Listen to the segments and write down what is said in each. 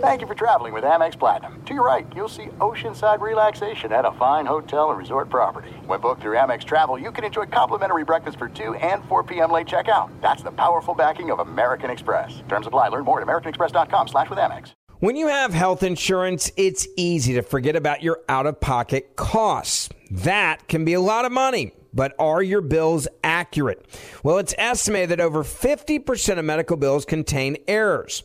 Thank you for traveling with Amex Platinum. To your right, you'll see oceanside relaxation at a fine hotel and resort property. When booked through Amex Travel, you can enjoy complimentary breakfast for 2 and 4 p.m. late checkout. That's the powerful backing of American Express. Terms apply. Learn more at americanexpress.com slash with Amex. When you have health insurance, it's easy to forget about your out-of-pocket costs. That can be a lot of money. But are your bills accurate? Well, it's estimated that over 50% of medical bills contain errors.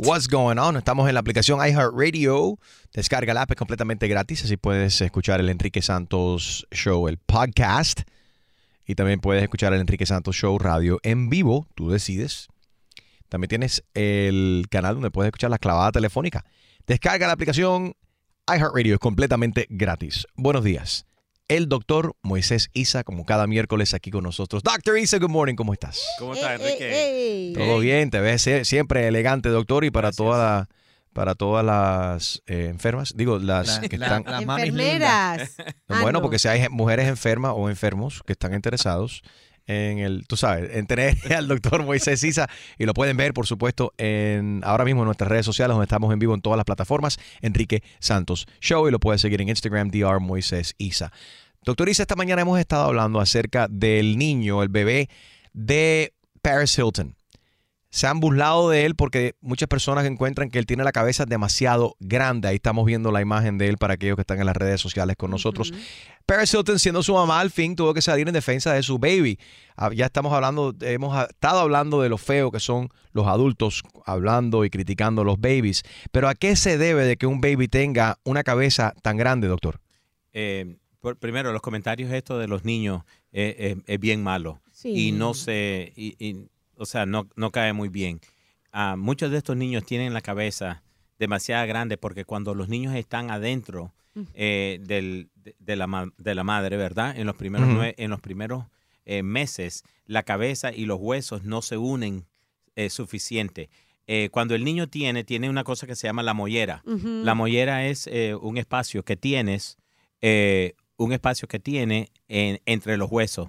What's going on? Estamos en la aplicación iHeartRadio. Descarga la app es completamente gratis, así puedes escuchar el Enrique Santos Show, el podcast. Y también puedes escuchar el Enrique Santos Show Radio en vivo, tú decides. También tienes el canal donde puedes escuchar la clavada telefónica. Descarga la aplicación iHeartRadio, es completamente gratis. Buenos días. El doctor Moisés Isa, como cada miércoles aquí con nosotros. Doctor Isa, good morning, ¿cómo estás? ¿Cómo estás, Enrique? Todo bien, te ves sie- siempre elegante, doctor, y para toda la- para todas las eh, enfermas, digo, las La- que la- están... las Enfermeras. Ah, bueno, no. porque si hay mujeres enfermas o enfermos que están interesados en el, tú sabes, en tener al doctor Moisés Isa y lo pueden ver, por supuesto, en ahora mismo en nuestras redes sociales donde estamos en vivo en todas las plataformas, Enrique Santos Show y lo puedes seguir en Instagram, DR Moisés Isa. Doctor Isa, esta mañana hemos estado hablando acerca del niño, el bebé de Paris Hilton. Se han burlado de él porque muchas personas encuentran que él tiene la cabeza demasiado grande. Ahí estamos viendo la imagen de él para aquellos que están en las redes sociales con nosotros. Paris Hilton, siendo su mamá, al fin tuvo que salir en defensa de su baby. Ah, Ya estamos hablando, hemos estado hablando de lo feo que son los adultos hablando y criticando a los babies. Pero ¿a qué se debe de que un baby tenga una cabeza tan grande, doctor? Eh, por- primero, los comentarios esto de los niños eh, eh, es bien malo. Sí. Y no se, y- y, o sea, no, no cae muy bien. Ah, muchos de estos niños tienen la cabeza demasiado grande porque cuando los niños están adentro eh, del- de, de la, ma- de la madre, ¿verdad? En los primeros, en los primeros eh, meses, la cabeza y los huesos no se unen eh, suficiente. Eh, cuando el niño tiene, tiene una cosa que se llama la mollera. La mollera es eh, un espacio que tienes, eh, un espacio que tiene en- entre los huesos.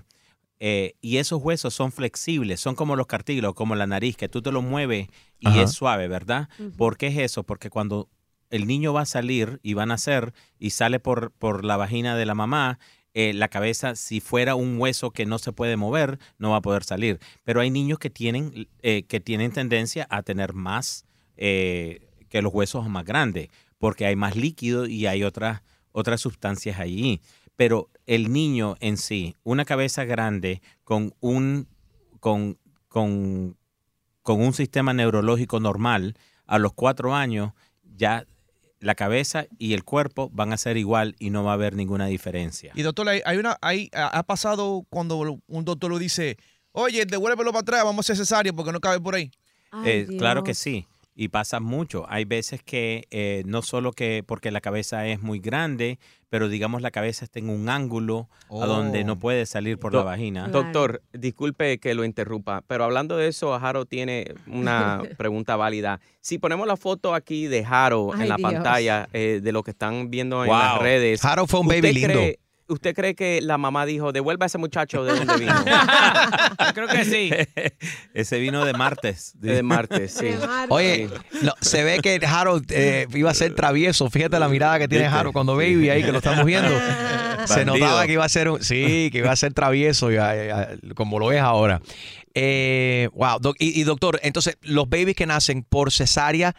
Eh, y esos huesos son flexibles, son como los cartílagos, como la nariz, que tú te lo mueves y Ajá. es suave, ¿verdad? ¿Por qué es eso? Porque cuando el niño va a salir y va a nacer y sale por, por la vagina de la mamá, eh, la cabeza, si fuera un hueso que no se puede mover, no va a poder salir. Pero hay niños que tienen, eh, que tienen tendencia a tener más, eh, que los huesos más grandes, porque hay más líquido y hay otras, otras sustancias allí. Pero el niño en sí, una cabeza grande con un, con, con, con un sistema neurológico normal, a los cuatro años ya la cabeza y el cuerpo van a ser igual y no va a haber ninguna diferencia. Y doctor, hay, una, hay, ha ha pasado cuando un doctor lo dice, oye, devuélvelo para atrás, vamos a hacer cesárea porque no cabe por ahí. Eh, claro que sí. Y pasa mucho. Hay veces que eh, no solo que porque la cabeza es muy grande, pero digamos la cabeza está en un ángulo a donde no puede salir por la vagina. Doctor, disculpe que lo interrumpa, pero hablando de eso, Jaro tiene una pregunta válida. Si ponemos la foto aquí de Jaro Ay, en la Dios. pantalla eh, de lo que están viendo en las redes. Jaro fue un ¿usted baby lindo. cree- ¿Usted cree que la mamá dijo, devuelva a ese muchacho de donde vino? Creo que sí. Ese vino de martes. de Marte, sí. Oye, no, se ve que Harold eh, iba a ser travieso. Fíjate la mirada que tiene ¿Viste? Harold cuando baby ahí, que lo estamos viendo. Se Bandido. notaba que iba a ser un, sí, que iba a ser travieso y, eh, como lo es ahora. Eh, wow. y, y, doctor, entonces, los babies que nacen por cesárea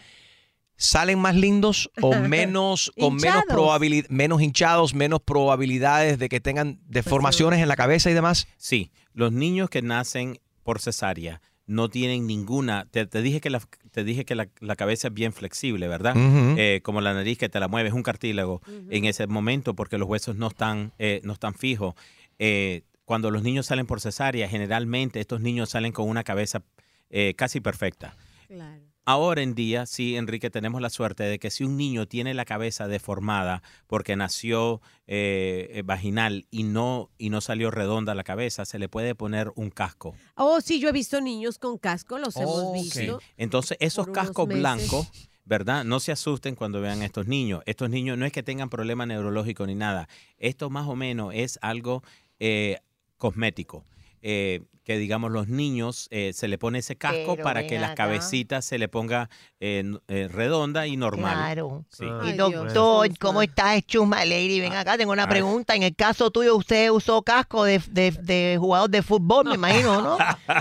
salen más lindos o menos con menos Hinchados. probabilidad, menos hinchados, menos probabilidades de que tengan deformaciones en la cabeza y demás. Sí, los niños que nacen por cesárea no tienen ninguna. Te, te dije que la, te dije que la, la cabeza es bien flexible, ¿verdad? Eh, como la nariz que te la mueves, un cartílago en ese momento porque los huesos no están, eh, no están fijos. Eh, cuando los niños salen por cesárea, generalmente estos niños salen con una cabeza eh, casi perfecta. Claro. Ahora en día, sí, Enrique, tenemos la suerte de que si un niño tiene la cabeza deformada porque nació eh, eh, vaginal y no, y no salió redonda la cabeza, se le puede poner un casco. Oh, sí, yo he visto niños con casco, los hemos visto. Entonces, esos cascos meses. blancos, ¿verdad? No se asusten cuando vean a estos niños. Estos niños no es que tengan problema neurológico ni nada. Esto más o menos es algo eh, cosmético. Eh, que digamos los niños eh, se le pone ese casco Pero para que la acá. cabecita se le ponga eh, eh, redonda y normal. Claro. Sí. Y doctor, Dios. ¿cómo estás, Chusma Lady? Ven acá, tengo una Ay. pregunta. En el caso tuyo, usted usó casco de, de, de jugador de fútbol, me imagino, ¿no?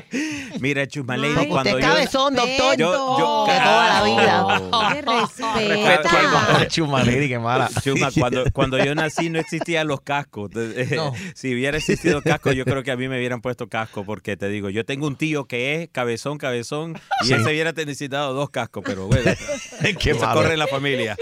Mira, Chusma Lady, Ay, cuando usted yo... es cabezón, doctor. Yo- yo- de toda la vida. ¡Qué respeta! Cuando- Chuma, Lady, qué mala. Chuma, cuando, cuando yo nací no existían los cascos. No. Si hubiera existido casco, yo creo que a mí me hubieran puesto casco, porque te digo, yo tengo un tío que es cabezón, cabezón, y Sí. él se hubiera necesitado dos cascos, pero bueno, corre en la familia.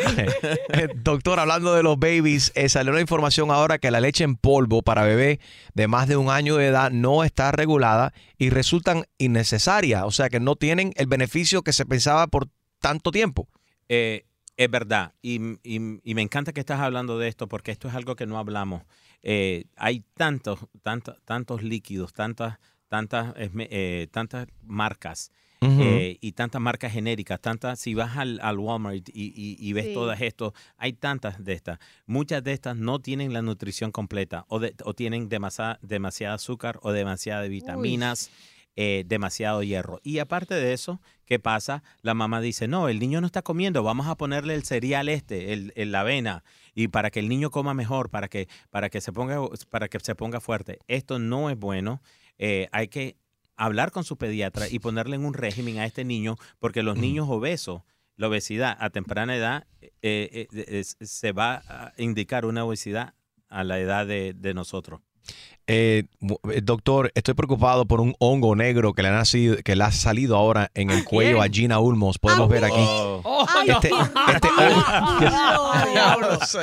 Eh, Doctor, hablando de los babies, eh, salió la información ahora que la leche en polvo para bebé de más de un año de edad no está regulada y resultan innecesarias, o sea que no tienen el beneficio que se pensaba por tanto tiempo. Eh, es verdad, y, y- y me encanta que estás hablando de esto, porque esto es algo que no hablamos. Eh, hay tantos, tantos, tantos líquidos, tantas, tantas, eh, tantas marcas. eh, y tantas marcas genéricas, tantas, si vas al, al Walmart y, y- y ves Sí. todas esto, hay tantas de estas. Muchas de estas no tienen la nutrición completa o, de- o tienen demasiada, demasiada azúcar o demasiadas vitaminas, eh, demasiado hierro. Y aparte de eso, ¿qué pasa? La mamá dice, no, el niño no está comiendo, vamos a ponerle el cereal este, el, el- la avena, y para que el niño coma mejor, para que, para que, se, ponga, para que se ponga fuerte. Esto no es bueno. Eh, hay que hablar con su pediatra y ponerle en un régimen a este niño, porque los niños obesos, la obesidad a temprana edad, eh, eh, es- se va a indicar una obesidad a la edad de, de nosotros. Eh, eh, doctor, estoy preocupado por un hongo negro que le ha, nacido, que le ha salido ahora en el cuello a Gina Ulmos. Podemos ver aquí. Oh. ¡Ay, Este- este-! Dios.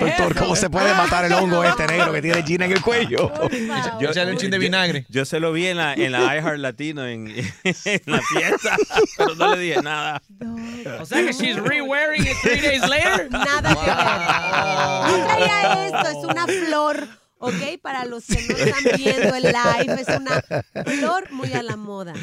Doctor, ¿cómo se puede matar el hongo este negro que tiene Gina en el cuello? Favor. Yo, yo- Yo se lo vi en la, en la iHeart Latino en, en la fiesta, pero no le dije nada. O sea que she's re-wearing it three days later. Nada que ver. No traía esto, es una flor, ¿ok? Para los que no están viendo el live, es una flor muy a la moda.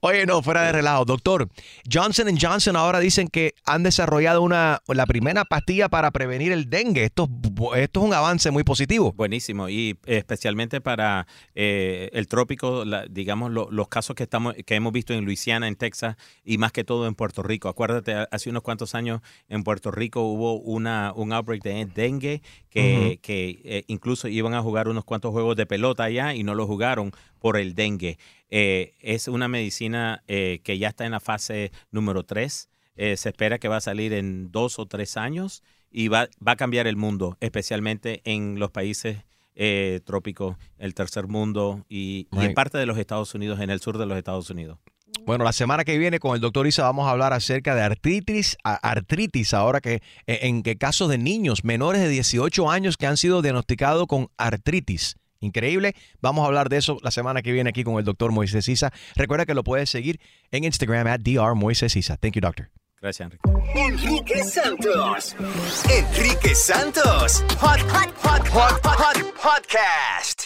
Oye, no, fuera de relajo. Doctor, Johnson Johnson ahora dicen que han desarrollado una, la primera pastilla para prevenir el dengue. Esto, es bu- esto es un avance muy positivo. Buenísimo, y especialmente para eh, el trópico, la- digamos, lo- los casos que, estamos, que hemos visto en Luisiana, en Texas y más que todo en Puerto Rico. Acuérdate, hace unos cuantos años en Puerto Rico hubo una, un outbreak de dengue que, que eh, incluso iban a jugar unos cuantos juegos de pelota allá y no lo jugaron por el dengue. Eh, es una medicina eh, que ya está en la fase número 3. se espera que va a salir en dos o tres años y va, va a cambiar el mundo, especialmente en los países eh, trópicos, el tercer mundo y, y en parte de los Estados Unidos, en el sur de los Estados Unidos. Bueno, la semana que viene con el doctor Isa vamos a hablar acerca de artritis, artritis ahora que eh, en que casos de niños menores de 18 años que han sido diagnosticados con artritis. Increíble. Vamos a hablar de eso la semana que viene aquí con el doctor Moisés Isa. Recuerda que lo puedes seguir en Instagram at Dr. Moisés Isa. Thank you, doctor. Gracias, Enrique. Enrique Santos. Enrique Santos. Hot, hot, hot, hot, hot, hot podcast.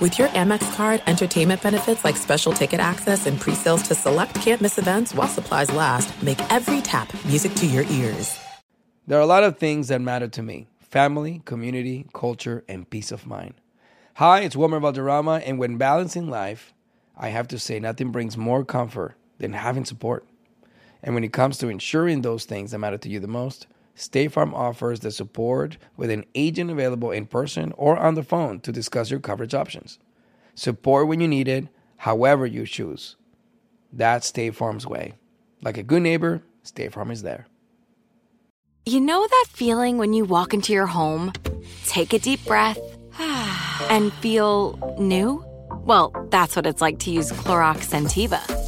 With your Amex card, entertainment benefits like special ticket access and pre-sales to select campus events while supplies last make every tap music to your ears. There are a lot of things that matter to me family, community, culture, and peace of mind. Hi, it's Wilmer Valderrama, and when balancing life, I have to say nothing brings more comfort than having support. And when it comes to ensuring those things that matter to you the most, State Farm offers the support with an agent available in person or on the phone to discuss your coverage options. Support when you need it, however you choose. That's State Farm's way. Like a good neighbor, State Farm is there. You know that feeling when you walk into your home, take a deep breath, and feel new? Well, that's what it's like to use Clorox Sentiva.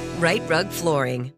Right Rug Flooring.